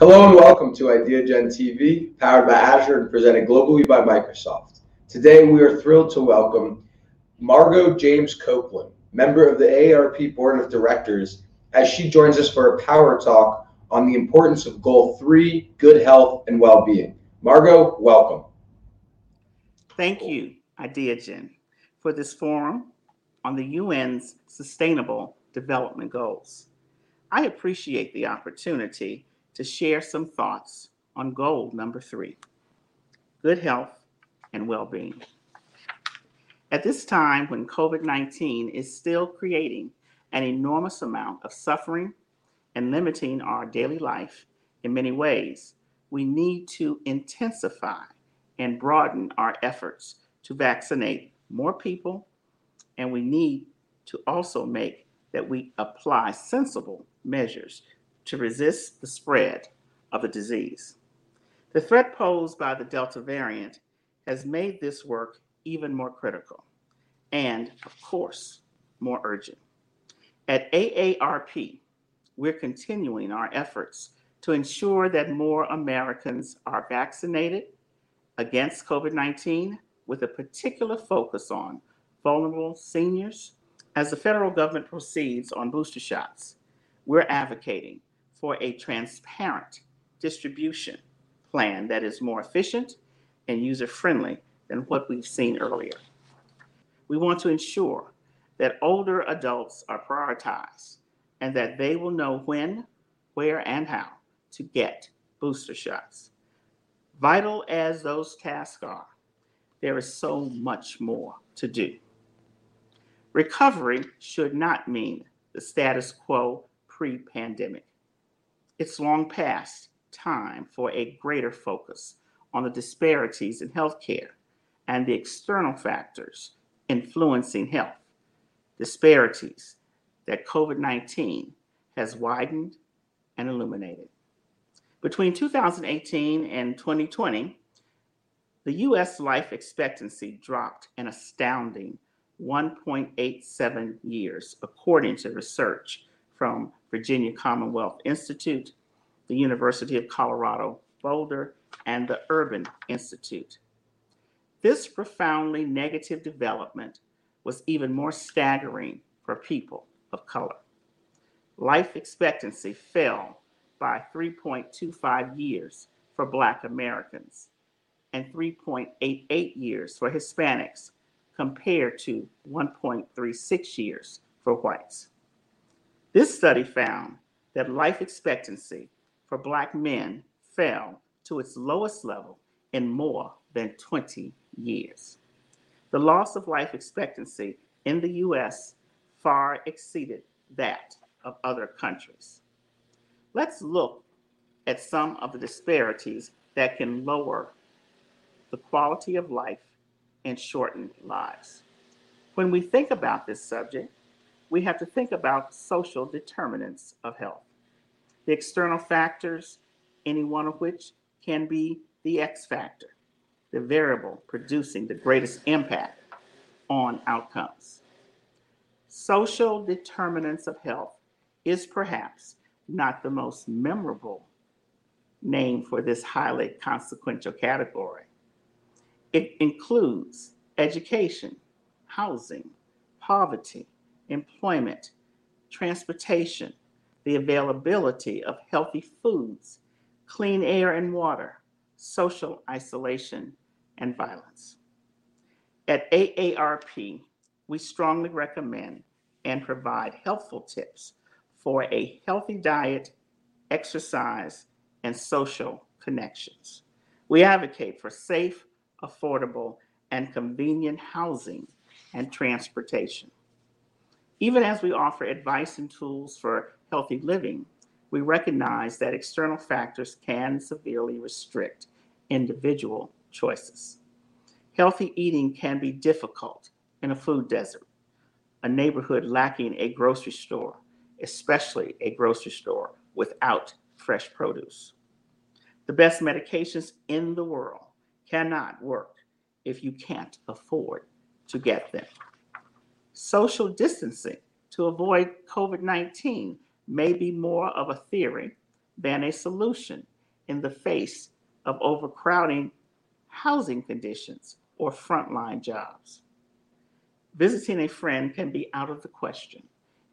Hello and welcome to IdeaGen TV, powered by Azure and presented globally by Microsoft. Today we are thrilled to welcome Margot James Copeland, member of the AARP Board of Directors, as she joins us for a power talk on the importance of Goal 3, good health and well-being. Margot, welcome. Thank you, IdeaGen, for this forum on the UN's Sustainable Development Goals. I appreciate the opportunity to share some thoughts on goal number three, good health and well-being. At this time when COVID-19 is still creating an enormous amount of suffering and limiting our daily life in many ways, we need to intensify and broaden our efforts to vaccinate more people, and we need to also make that we apply sensible measures to resist the spread of the disease. The threat posed by the Delta variant has made this work even more critical and, of course, more urgent. At AARP, we're continuing our efforts to ensure that more Americans are vaccinated against COVID 19 with a particular focus on vulnerable seniors. As the federal government proceeds on booster shots, we're advocating for a transparent distribution plan that is more efficient and user friendly than what we've seen earlier. We want to ensure that older adults are prioritized and that they will know when, where, and how to get booster shots. Vital as those tasks are, there is so much more to do. Recovery should not mean the status quo pre pandemic. It's long past time for a greater focus on the disparities in healthcare and the external factors influencing health, disparities that COVID 19 has widened and illuminated. Between 2018 and 2020, the US life expectancy dropped an astounding 1.87 years, according to research from Virginia Commonwealth Institute, the University of Colorado Boulder, and the Urban Institute. This profoundly negative development was even more staggering for people of color. Life expectancy fell by 3.25 years for Black Americans and 3.88 years for Hispanics, compared to 1.36 years for whites. This study found that life expectancy for Black men fell to its lowest level in more than 20 years. The loss of life expectancy in the US far exceeded that of other countries. Let's look at some of the disparities that can lower the quality of life and shorten lives. When we think about this subject, we have to think about social determinants of health. The external factors, any one of which can be the X factor, the variable producing the greatest impact on outcomes. Social determinants of health is perhaps not the most memorable name for this highly consequential category. It includes education, housing, poverty, employment, transportation, the availability of healthy foods, clean air and water, social isolation, and violence. At AARP, we strongly recommend and provide helpful tips for a healthy diet, exercise, and social connections. We advocate for safe, affordable, and convenient housing and transportation. Even as we offer advice and tools for healthy living, we recognize that external factors can severely restrict individual choices. Healthy eating can be difficult in a food desert, a neighborhood lacking a grocery store, especially a grocery store without fresh produce. The best medications in the world cannot work if you can't afford to get them. Social distancing to avoid COVID 19 may be more of a theory than a solution in the face of overcrowding housing conditions or frontline jobs. Visiting a friend can be out of the question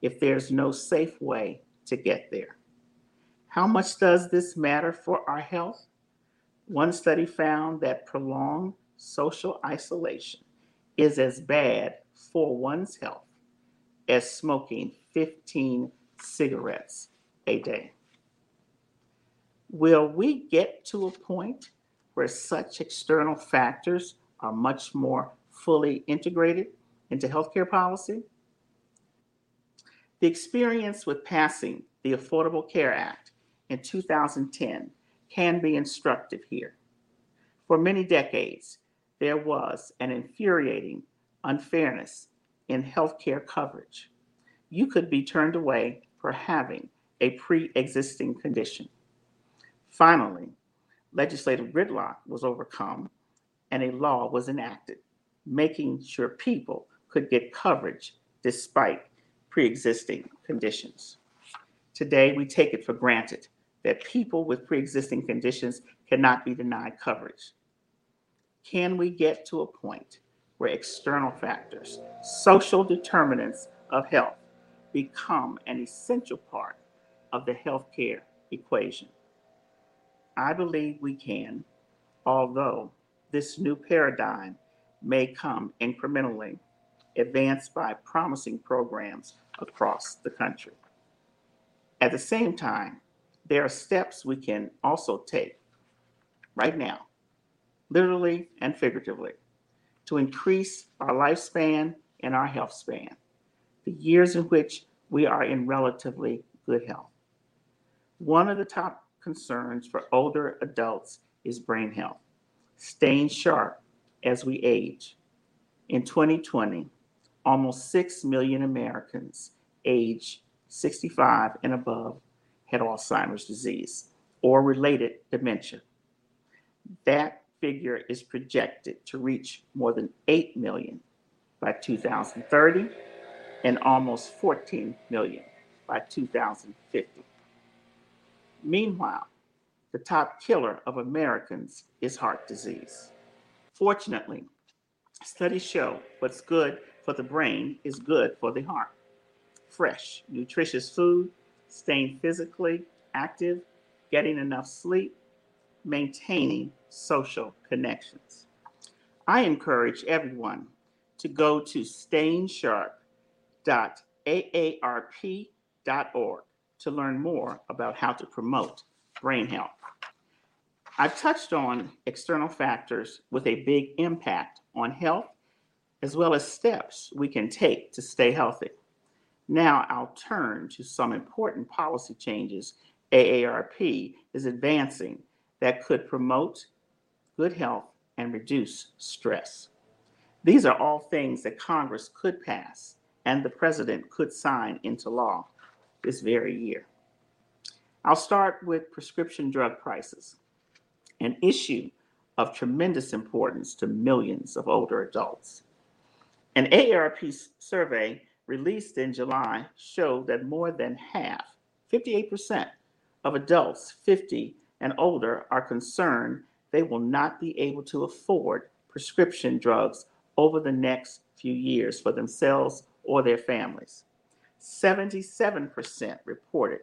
if there's no safe way to get there. How much does this matter for our health? One study found that prolonged social isolation is as bad for one's health as smoking 15 cigarettes a day. Will we get to a point where such external factors are much more fully integrated into healthcare policy? The experience with passing the Affordable Care Act in 2010 can be instructive here. For many decades, there was an infuriating unfairness in healthcare coverage. You could be turned away for having a pre existing condition. Finally, legislative gridlock was overcome and a law was enacted, making sure people could get coverage despite pre existing conditions. Today, we take it for granted that people with pre existing conditions cannot be denied coverage. Can we get to a point where external factors, social determinants of health, become an essential part of the healthcare equation? I believe we can, although this new paradigm may come incrementally, advanced by promising programs across the country. At the same time, there are steps we can also take right now, literally and figuratively, to increase our lifespan and our health span, the years in which we are in relatively good health. One of the top concerns for older adults is brain health, staying sharp as we age. In 2020, almost 6 million Americans age 65 and above had Alzheimer's disease or related dementia. That figure is projected to reach more than 8 million by 2030 and almost 14 million by 2050. Meanwhile, the top killer of Americans is heart disease. Fortunately, studies show what's good for the brain is good for the heart. Fresh, nutritious food, staying physically active, getting enough sleep, maintaining social connections. I encourage everyone to go to stayingsharp.aarp.org to learn more about how to promote brain health. I've touched on external factors with a big impact on health, as well as steps we can take to stay healthy. Now I'll turn to some important policy changes AARP is advancing that could promote good health and reduce stress. These are all things that Congress could pass and the president could sign into law this very year. I'll start with prescription drug prices, an issue of tremendous importance to millions of older adults. An AARP survey released in July showed that more than half, 58%, of adults 50 and older are concerned they will not be able to afford prescription drugs over the next few years for themselves or their families. 77% reported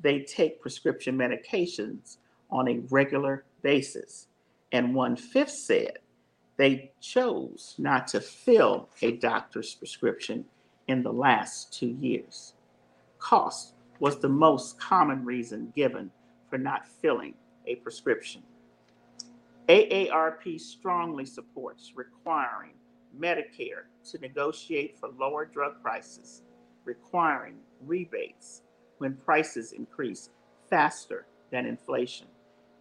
they take prescription medications on a regular basis, and one fifth said they chose not to fill a doctor's prescription in the last two years. Cost was the most common reason given for not filling a prescription. AARP strongly supports requiring Medicare to negotiate for lower drug prices, requiring rebates when prices increase faster than inflation,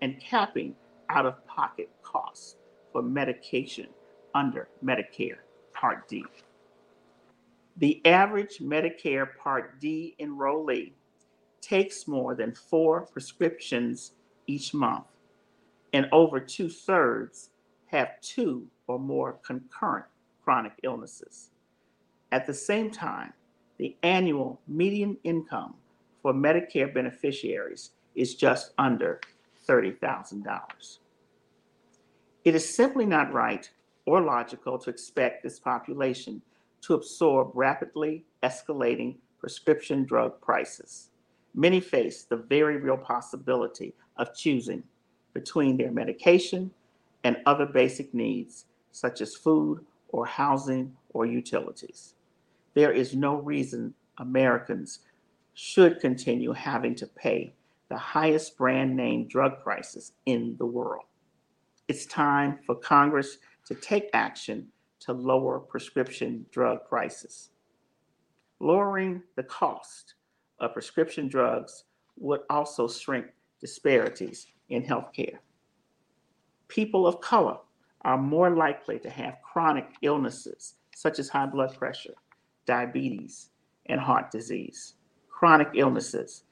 and capping out of pocket costs for medication under Medicare Part D. The average Medicare Part D enrollee takes more than four prescriptions each month, and over two thirds have two or more concurrent chronic illnesses. At the same time, the annual median income for Medicare beneficiaries is just under $30,000. It is simply not right or logical to expect this population to absorb rapidly escalating prescription drug prices. Many face the very real possibility of choosing between their medication and other basic needs, such as food or housing or utilities. There is no reason Americans should continue having to pay the highest brand name drug prices in the world. It's time for Congress to take action to lower prescription drug prices. Lowering the cost of prescription drugs would also shrink disparities in healthcare. People of color are more likely to have chronic illnesses such as high blood pressure, diabetes, and heart disease, chronic illnesses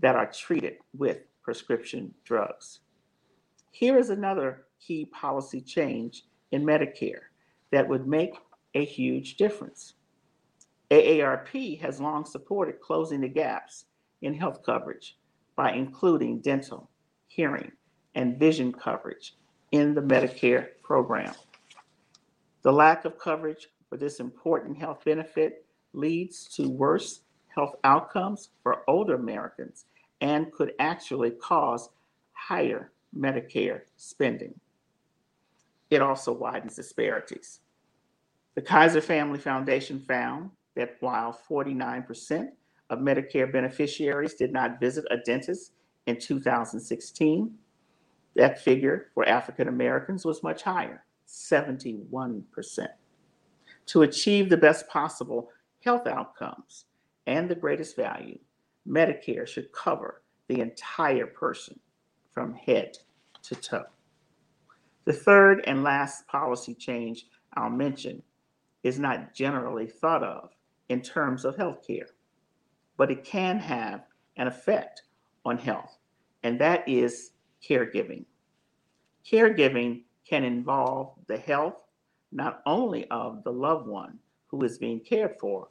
that are treated with prescription drugs. Here is another key policy change in Medicare that would make a huge difference. AARP has long supported closing the gaps in health coverage by including dental, hearing, and vision coverage in the Medicare program. The lack of coverage for this important health benefit leads to worse health outcomes for older Americans and could actually cause higher Medicare spending. It also widens disparities. The Kaiser Family Foundation found that while 49% of Medicare beneficiaries did not visit a dentist in 2016, that figure for African Americans was much higher 71%. To achieve the best possible health outcomes and the greatest value, Medicare should cover the entire person from head to toe. The third and last policy change I'll mention is not generally thought of in terms of healthcare, but it can have an effect on health, and that is caregiving. Caregiving can involve the health not only of the loved one who is being cared for,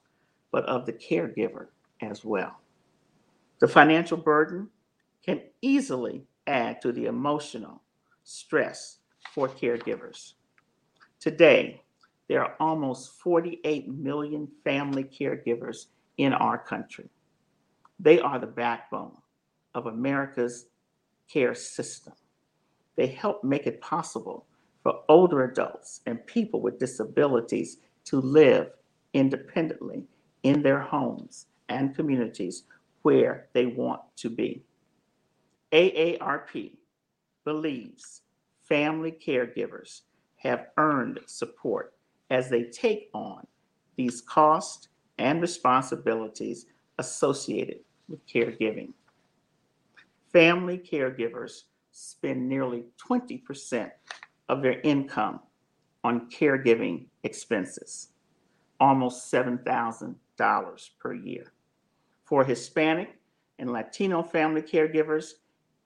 but of the caregiver as well. The financial burden can easily add to the emotional stress for caregivers. Today, there are almost 48 million family caregivers in our country. They are the backbone of America's care system. They help make it possible for older adults and people with disabilities to live independently in their homes and communities where they want to be. AARP believes family caregivers have earned support as they take on these costs and responsibilities associated with caregiving. Family caregivers spend nearly 20% of their income on caregiving expenses, almost $7,000 per year. For Hispanic and Latino family caregivers,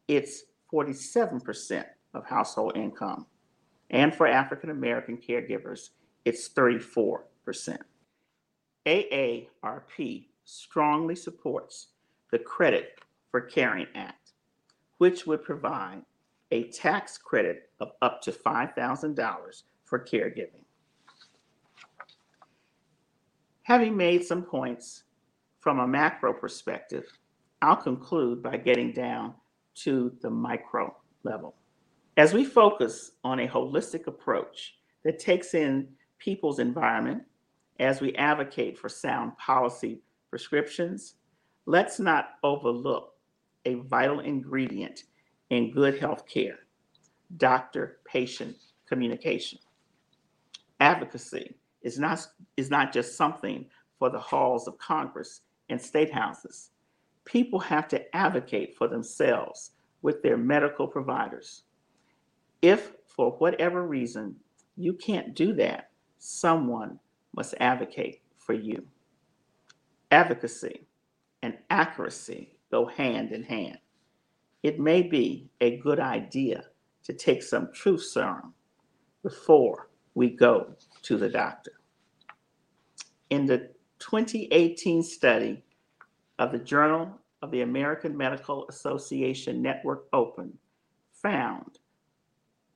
it's 47% of household income. And for African American caregivers, it's 34%. AARP strongly supports the Credit for Caring Act, which would provide a tax credit of up to $5,000 for caregiving. Having made some points from a macro perspective, I'll conclude by getting down to the micro level. As we focus on a holistic approach that takes in people's environment, as we advocate for sound policy prescriptions, let's not overlook a vital ingredient in good health care doctor patient communication. Advocacy is not, is not just something for the halls of Congress and state houses. People have to advocate for themselves with their medical providers. If, for whatever reason, you can't do that, someone must advocate for you. Advocacy and accuracy go hand in hand. It may be a good idea to take some truth serum before we go to the doctor. In the 2018 study of the Journal of the American Medical Association Network Open, found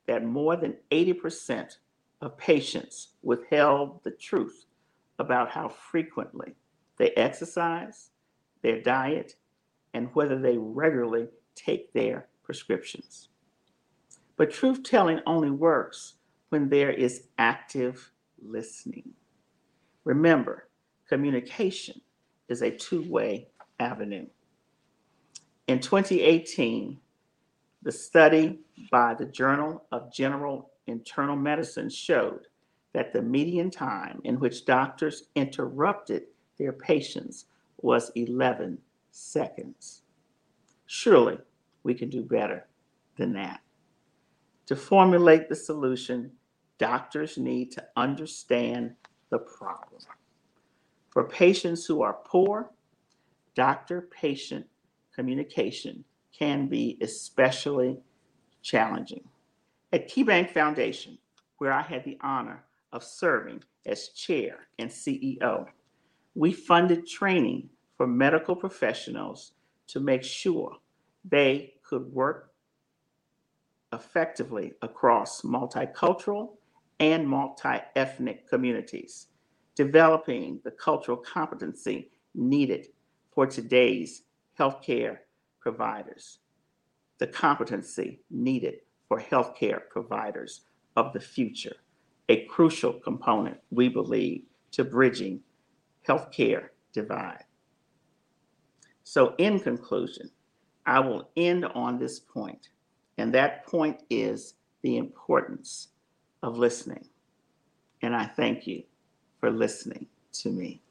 that more than 80% of patients withheld the truth about how frequently they exercise, their diet, and whether they regularly take their prescriptions. But truth telling only works when there is active listening. Remember, communication is a two way avenue. In 2018, the study by the Journal of General Internal Medicine showed that the median time in which doctors interrupted their patients was 11 seconds. Surely we can do better than that. To formulate the solution, doctors need to understand the problem. For patients who are poor, doctor patient communication can be especially challenging. At KeyBank Foundation, where I had the honor of serving as chair and CEO, we funded training for medical professionals to make sure they could work effectively across multicultural and multi ethnic communities, developing the cultural competency needed for today's healthcare providers, the competency needed for healthcare providers of the future, a crucial component, we believe, to bridging healthcare divide. So, in conclusion, I will end on this point, and that point is the importance of listening. And I thank you for listening to me.